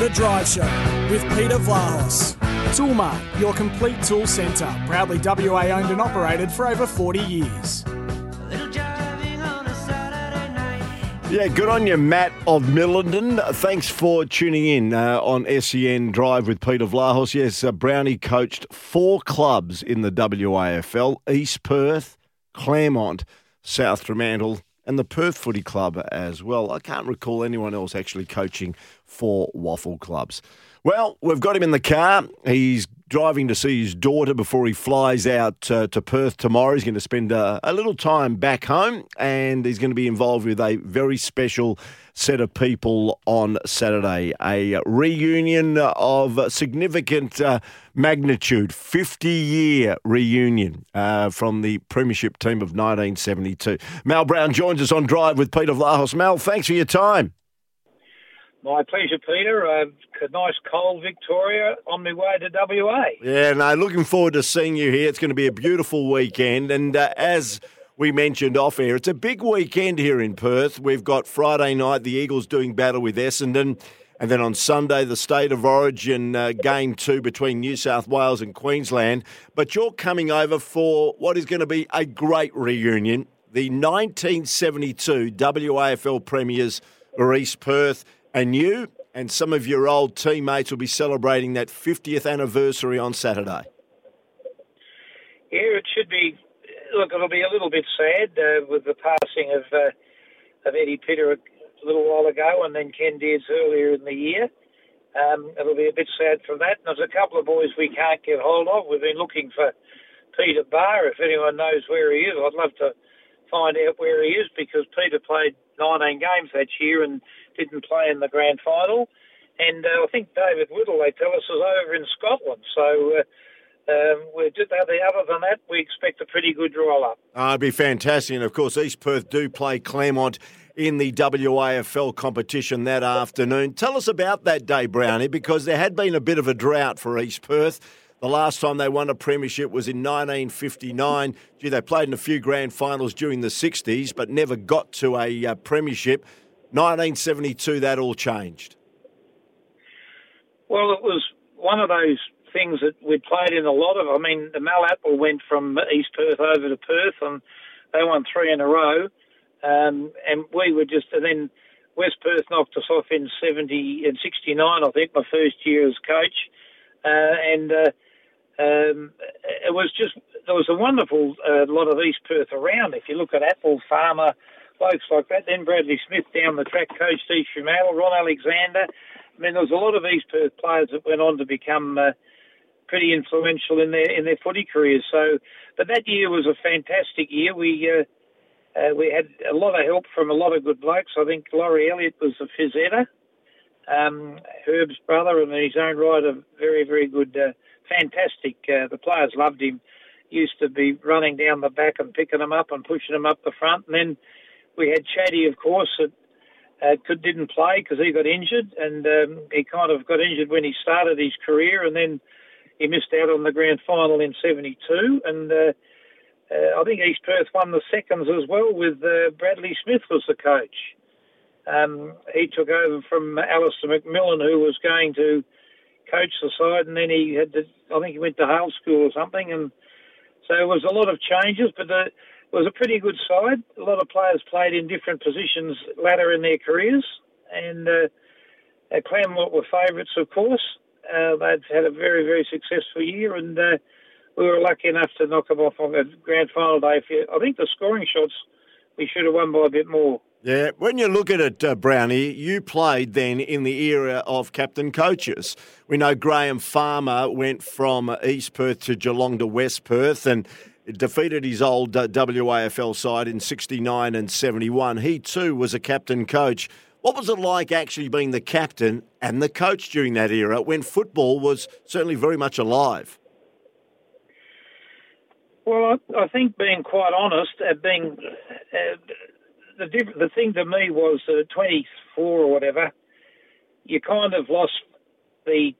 The Drive Show with Peter Vlahos. Toolmart, your complete tool centre. Proudly WA owned and operated for over 40 years. Yeah, good on you, Matt of Millendon. Thanks for tuning in uh, on SEN Drive with Peter Vlahos. Yes, uh, Brownie coached four clubs in the WAFL East Perth, Claremont, South Fremantle, and the Perth Footy Club as well. I can't recall anyone else actually coaching for WAFL clubs. Well, we've got him in the car. He's driving to see his daughter before he flies out uh, to Perth tomorrow. He's going to spend uh, a little time back home and he's going to be involved with a very special set of people on Saturday. A reunion of significant uh, magnitude, 50 year reunion uh, from the Premiership team of 1972. Mal Brown joins us on Drive with Peter Vlahos. Mal, thanks for your time. My pleasure, Peter. Uh, nice cold Victoria on my way to WA. Yeah, no, looking forward to seeing you here. It's going to be a beautiful weekend. And uh, as we mentioned off air, it's a big weekend here in Perth. We've got Friday night, the Eagles doing battle with Essendon. And then on Sunday, the State of Origin uh, game two between New South Wales and Queensland. But you're coming over for what is going to be a great reunion. The 1972 WAFL Premiers are East Perth. And you and some of your old teammates will be celebrating that 50th anniversary on Saturday. Yeah, it should be. Look, it'll be a little bit sad uh, with the passing of uh, of Eddie Pitter a little while ago, and then Ken Deards earlier in the year. Um, it'll be a bit sad for that. And there's a couple of boys we can't get hold of. We've been looking for Peter Barr. If anyone knows where he is, I'd love to find out where he is because Peter played 19 games that year and didn't play in the grand final. And uh, I think David Whittle, they tell us, is over in Scotland. So uh, um, we did that. Other than that, we expect a pretty good roll up. Uh, it'd be fantastic. And of course, East Perth do play Claremont in the WAFL competition that afternoon. Tell us about that day, Brownie, because there had been a bit of a drought for East Perth. The last time they won a premiership was in 1959. Gee, they played in a few grand finals during the 60s, but never got to a uh, premiership. 1972, that all changed. Well, it was one of those things that we'd played in a lot of. I mean, the Mal Atwell went from East Perth over to Perth, and they won three in a row. Um, and we were just, and then West Perth knocked us off in 70 and 69, I think, my first year as coach. Uh, and uh, um, it was just, there was a wonderful uh, lot of East Perth around. If you look at Atwell, Farmer, blokes like that. Then Bradley Smith down the track coached East Fremantle, Ron Alexander. I mean, there was a lot of East Perth players that went on to become uh, pretty influential in their in their footy careers. So, but that year was a fantastic year. We uh, uh, we had a lot of help from a lot of good blokes. I think Laurie Elliott was the phys editor, um, Herb's brother, and in his own right, a very very good, uh, fantastic. Uh, the players loved him. Used to be running down the back and picking them up and pushing them up the front, and then we had Chatty, of course, that uh, could, didn't play because he got injured, and um, he kind of got injured when he started his career, and then he missed out on the grand final in '72. And uh, uh, I think East Perth won the seconds as well with uh, Bradley Smith was the coach. Um, he took over from Alistair McMillan, who was going to coach the side, and then he had to, I think he went to Hale School or something, and so it was a lot of changes. But it was a pretty good side. A lot of players played in different positions later in their careers, and uh, Claremont were favourites, of course. Uh, they'd had a very, very successful year, and uh, we were lucky enough to knock them off on the grand final day. I think the scoring shots we should have won by a bit more. Yeah, when you look at it, uh, Brownie, you played then in the era of captain coaches. We know Graham Farmer went from East Perth to Geelong to West Perth, and defeated his old uh, WAFL side in 69 and 71. He too was a captain coach What was it like actually being the captain and the coach during that era when football was certainly very much alive? Well, I, I think being quite honest, uh, being uh, the the thing to me was uh, 24 or whatever, you kind of lost the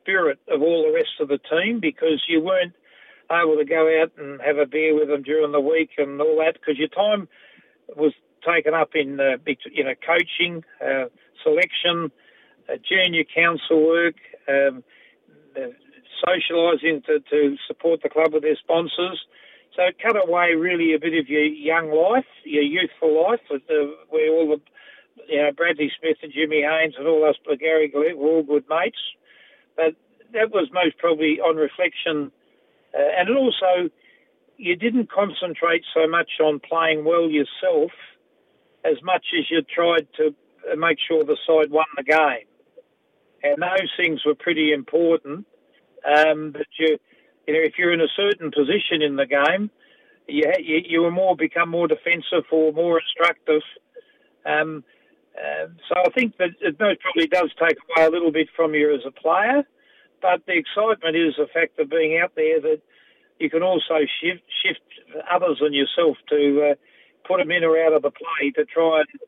spirit of all the rest of the team because you weren't able to go out and have a beer with them during the week and all that because your time was taken up in uh, you know coaching, uh, selection, uh, junior council work, um, uh, socialising to, to support the club with their sponsors. So cut away really a bit of your young life, your youthful life, with the, where all the you know Bradley Smith and Jimmy Haynes and all us, Gary Gillett were all good mates. But that was most probably on reflection, uh, and also you didn't concentrate so much on playing well yourself as much as you tried to make sure the side won the game. And those things were pretty important. Um, but you, you know, if you're in a certain position in the game, you you, you more become more defensive or more instructive. Um, uh, so I think that it most probably does take away a little bit from you as a player, but the excitement is the fact of being out there that you can also shift shift others and yourself to uh, put them in or out of the play to try and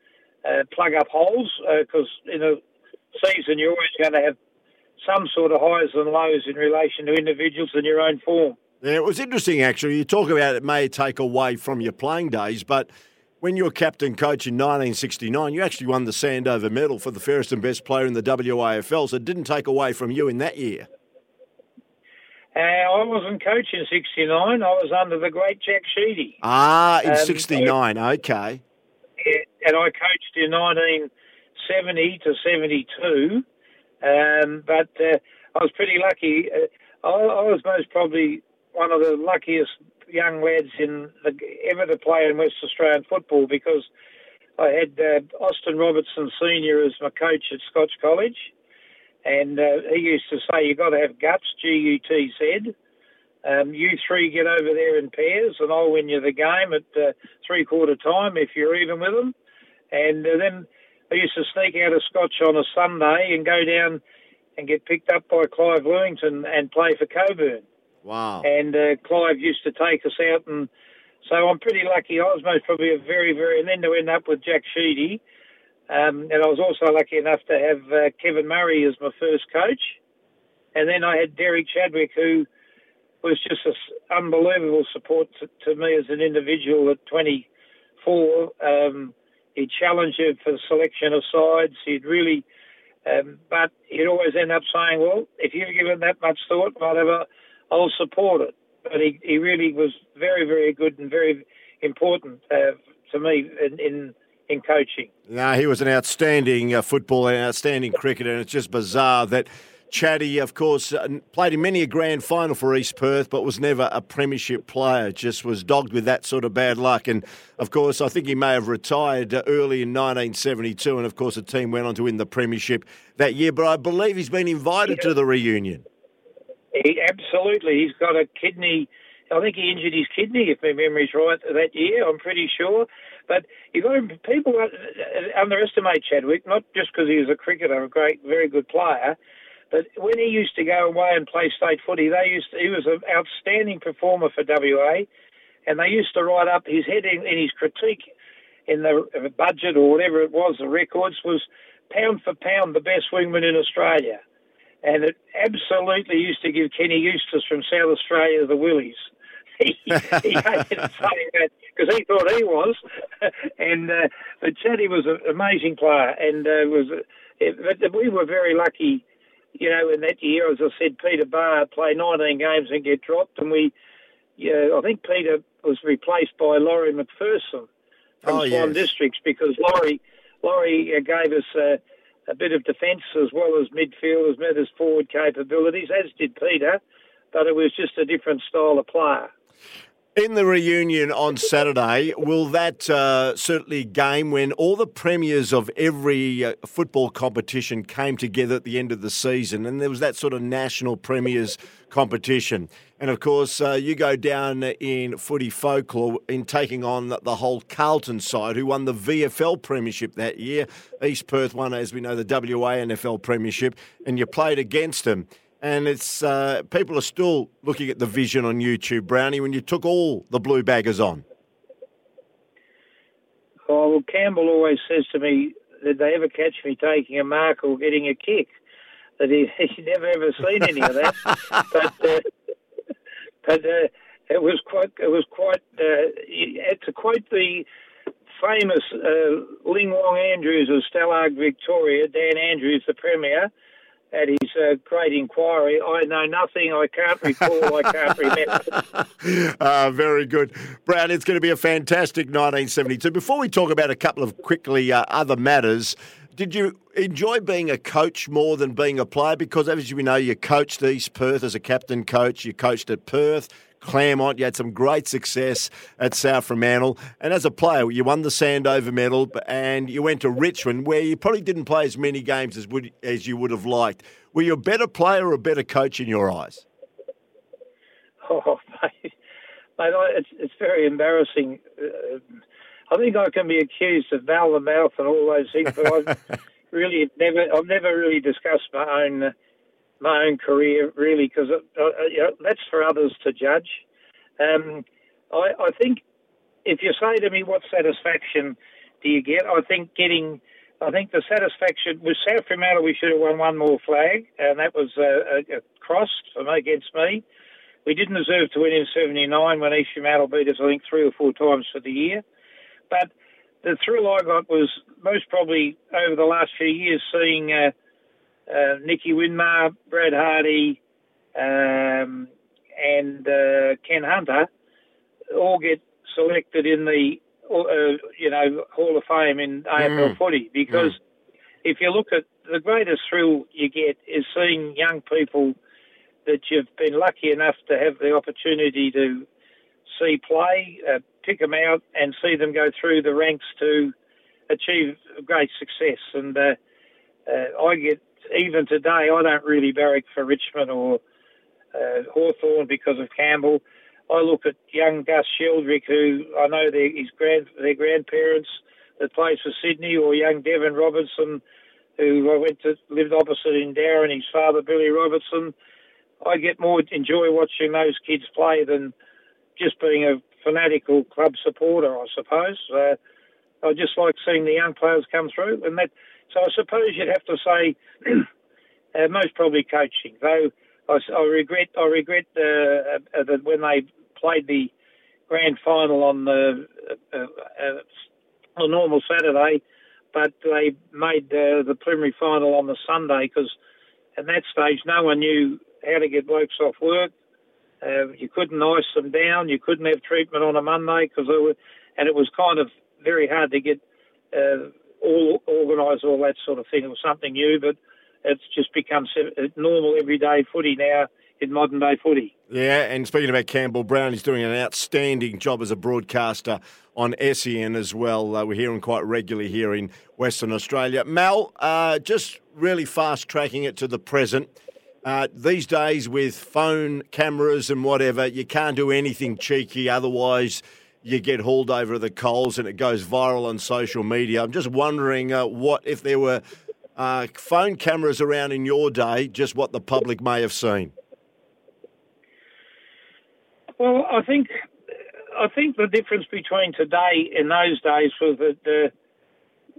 uh, plug up holes because uh, in a season you're always going to have some sort of highs and lows in relation to individuals and your own form. Yeah, it was interesting actually. You talk about it may take away from your playing days, but when you were captain coach in 1969, you actually won the Sandover Medal for the fairest and best player in the WAFL, so it didn't take away from you in that year. Uh, I wasn't coaching 69. I was under the great Jack Sheedy. Ah, in um, 69, okay. and I coached in 1970 to 72. Um, but uh, I was pretty lucky. Uh, I, I, was most probably one of the luckiest young lads in the, ever to play in West Australian football because I had uh, Austin Robertson Senior as my coach at Scotch College, and uh, he used to say "You've got to have guts, G U T Z. Um, you three get over there in pairs, and I'll win you the game at uh, three quarter time if you're even with them. And uh, then I used to sneak out of Scotch on a Sunday and go down and get picked up by Clive Lewington and play for Cockburn. Wow. And uh, Clive used to take us out, and so I'm pretty lucky. I was most probably a very, very, and then to end up with Jack Sheedy. Um, and I was also lucky enough to have uh, Kevin Murray as my first coach. And then I had Derek Chadwick, who was just an unbelievable support to, to, me as an individual at 24. Um, he'd challenge you for the selection of sides. He'd really, um, but he'd always end up saying, "Well, if you've given that much thought, whatever, I'll support it." But he, he really was very, very good and very important uh, to me in, in in coaching. No, he was an outstanding uh, footballer, an outstanding cricketer, and it's just bizarre that Chatty, of course, uh, played in many a grand final for East Perth, but was never a premiership player. Just was dogged with that sort of bad luck. And of course, I think he may have retired uh, early in 1972. And of course, the team went on to win the premiership that year. But I believe he's been invited yeah. to the reunion. He, absolutely, he's got a kidney. I think he injured his kidney, if my memory's right, that year. I'm pretty sure. But you got people underestimate Chadwick, not just because he was a cricketer, a great, very good player but when he used to go away and play state footy, they used to, he was an outstanding performer for WA, and they used to write up his heading in his critique in the budget or whatever it was, the records was pound for pound the best wingman in Australia. And it absolutely used to give Kenny Eustace from South Australia the willies. he, hated saying that because he thought he was. and uh, but Chatty was an amazing player, and uh, was. Uh, we were very lucky you know, in that year, as I said, Peter Barr played 19 games and get dropped, and we, yeah, I think Peter was replaced by Laurie McPherson from oh, Swan yes. Districts because Laurie, Laurie uh, gave us a, a bit of defence as well as midfield, as met as forward capabilities, as did Peter, but it was just a different style of player. In the reunion on Saturday, will that uh, certainly game when all the premiers of every uh, football competition came together at the end of the season, and there was that sort of national premiers competition. And of course, uh, you go down in footy folklore in taking on the whole Carlton side, who won the VFL Premiership that year. East Perth won, as we know, the WA NFL Premiership, and you played against them and it's uh, people are still looking at the vision on YouTube, Brownie, when you took all the blue baggers on. Oh, well, Campbell always says to me, did they ever catch me taking a mark or getting a kick? That he, he never ever seen any of that. but uh, but uh, it was quite it was quite uh, to quote the famous uh, Ling Wong Andrews of Stella Victoria, Dan Andrews, the Premier at his uh, great inquiry. I know nothing. I can't recall. I can't remember. uh, very good, Brad. It's going to be a fantastic 1972. Before we talk about a couple of quickly uh, other matters. Did you enjoy being a coach more than being a player? Because as you know, you coached East Perth as a captain coach. You coached at Perth. Claremont. You had some great success at South Fremantle. And as a player, you won the Sandover medal and you went to Richmond, where you probably didn't play as many games as, would, as you would have liked. Were you a better player or a better coach in your eyes? Oh, mate, mate it's, it's very embarrassing. Uh, I think I can be accused of valve the mouth and all those things, but I've really never, I've never really discussed my own. My own career, really, because uh, you know, that's for others to judge. Um, I, I think if you say to me, what satisfaction do you get? I think getting, I think the satisfaction with South Fremantle, we should have won one more flag, and that was a, a, a cross for me against me. We didn't deserve to win in '79 when East Fremantle beat us, I think, three or four times for the year. But the thrill I got was most probably over the last few years seeing. Uh, uh, Nicky Winmar, Brad Hardie, um, and uh, Ken Hunter all get selected in the uh, you know Hall of Fame in AFL mm. footy because mm. if you look at the greatest thrill you get is seeing young people that you've been lucky enough to have the opportunity to see play, uh, pick them out, and see them go through the ranks to achieve great success. And uh, uh, I get even today, I don't really barrack for Richmond or uh, Hawthorn because of Campbell. I look at young Gus Sheldrick, who I know his grand their grandparents that plays for Sydney, or young Deven Robertson, who I went to lived opposite in Darren. His father Billy Robertson. I get more enjoy watching those kids play than just being a fanatical club supporter. I suppose. Uh, I just like seeing the young players come through, and that so I suppose you'd have to say uh, most probably coaching. Though I, I regret I regret uh, uh, that when they played the grand final on the uh, uh, on normal Saturday, but they made the preliminary final on the Sunday because at that stage no one knew how to get blokes off work. Uh, you couldn't ice them down. You couldn't have treatment on a Monday because and it was kind of very hard to get uh, all organise all that sort of thing. It was something new, but it's just become normal everyday footy now in modern day footy. Yeah, and speaking about Campbell Brown, he's doing an outstanding job as a broadcaster on SEN as well. Uh, we hear him quite regularly here in Western Australia. Mal, uh, just really fast tracking it to the present. Uh, these days, with phone cameras and whatever, you can't do anything cheeky. Otherwise, you get hauled over the coals and it goes viral on social media. I'm just wondering uh, what if there were uh, phone cameras around in your day, just what the public may have seen. Well, I think I think the difference between today and those days was that uh,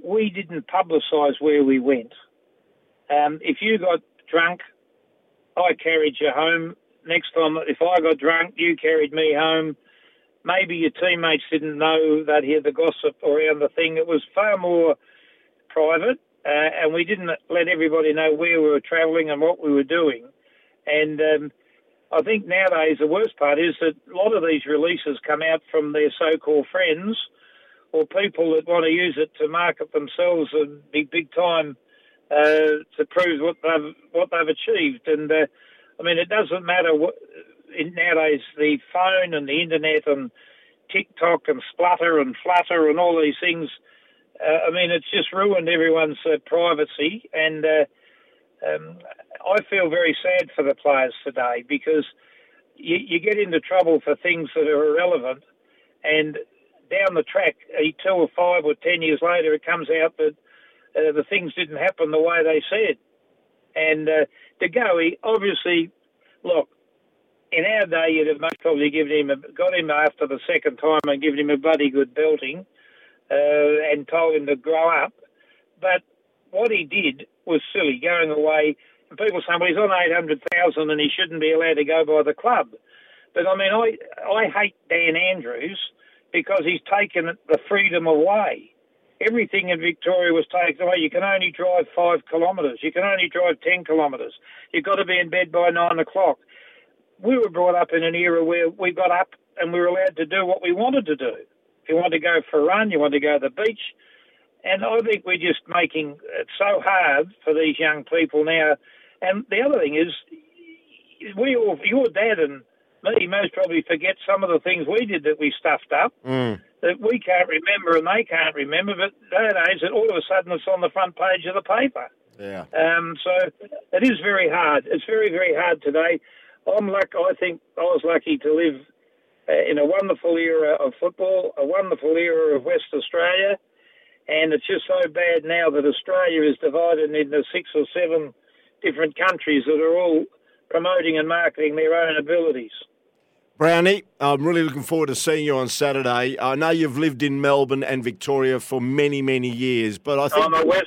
we didn't publicise where we went. Um, if you got drunk, I carried you home. Next time, if I got drunk, you carried me home maybe your teammates didn't know they'd hear the gossip around the thing. It was far more private, uh, and we didn't let everybody know where we were travelling and what we were doing. And um, I think nowadays the worst part is that a lot of these releases come out from their so-called friends or people that want to use it to market themselves and be big time uh, to prove what they've what they've achieved. And uh, I mean, it doesn't matter what nowadays the phone and the internet and TikTok and Splutter and Flutter and all these things. Uh, I mean, it's just ruined everyone's uh, privacy, and uh, um, I feel very sad for the players today because you, you, get into trouble for things that are irrelevant, and down the track, two or five or ten years later, it comes out that uh, the things didn't happen the way they said. And uh, De Goey, obviously, look, in our day, you'd have most probably given him a, got him after the second time and given him a bloody good belting uh, and told him to grow up. But what he did was silly, going away. And people say, well, he's on 800,000 and he shouldn't be allowed to go by the club. But I mean, I, I hate Dan Andrews because he's taken the freedom away. Everything in Victoria was taken away. You can only drive five kilometres. You can only drive 10 kilometres. You've got to be in bed by nine o'clock we were brought up in an era where we got up and we were allowed to do what we wanted to do. If you want to go for a run, you want to go to the beach. And I think we're just making it so hard for these young people now. And the other thing is, we all, your dad and me most probably forget some of the things we did that we stuffed up mm. that we can't remember and they can't remember. But nowadays, all of a sudden, it's on the front page of the paper. Yeah. Um, so it is very hard. It's very, very hard today. I'm lucky. I think I was lucky to live uh, in a wonderful era of football, a wonderful era of West Australia, and it's just so bad now that Australia is divided into six or seven different countries that are all promoting and marketing their own abilities. Brownie, I'm really looking forward to seeing you on Saturday. I know you've lived in Melbourne and Victoria for many, many years, but I think I'm a West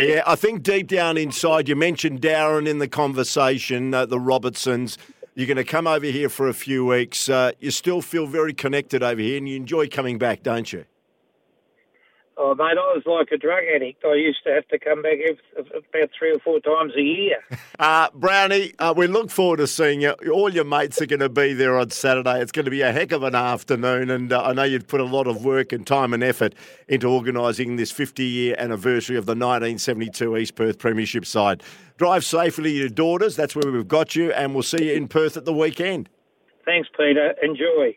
Yeah, I think deep down inside, you mentioned Darren in the conversation, uh, the Robertsons. You're going to come over here for a few weeks. Uh, you still feel very connected over here, and you enjoy coming back, don't you? Oh, mate, I was like a drug addict. I used to have to come back about three or four times a year. Uh, Brownie, uh, we look forward to seeing you. All your mates are going to be there on Saturday. It's going to be a heck of an afternoon, and uh, I know you'd put a lot of work and time and effort into organising this 50 year anniversary of the 1972 East Perth Premiership side. Drive safely to your daughters. That's where we've got you, and we'll see you in Perth at the weekend. Thanks, Peter. Enjoy.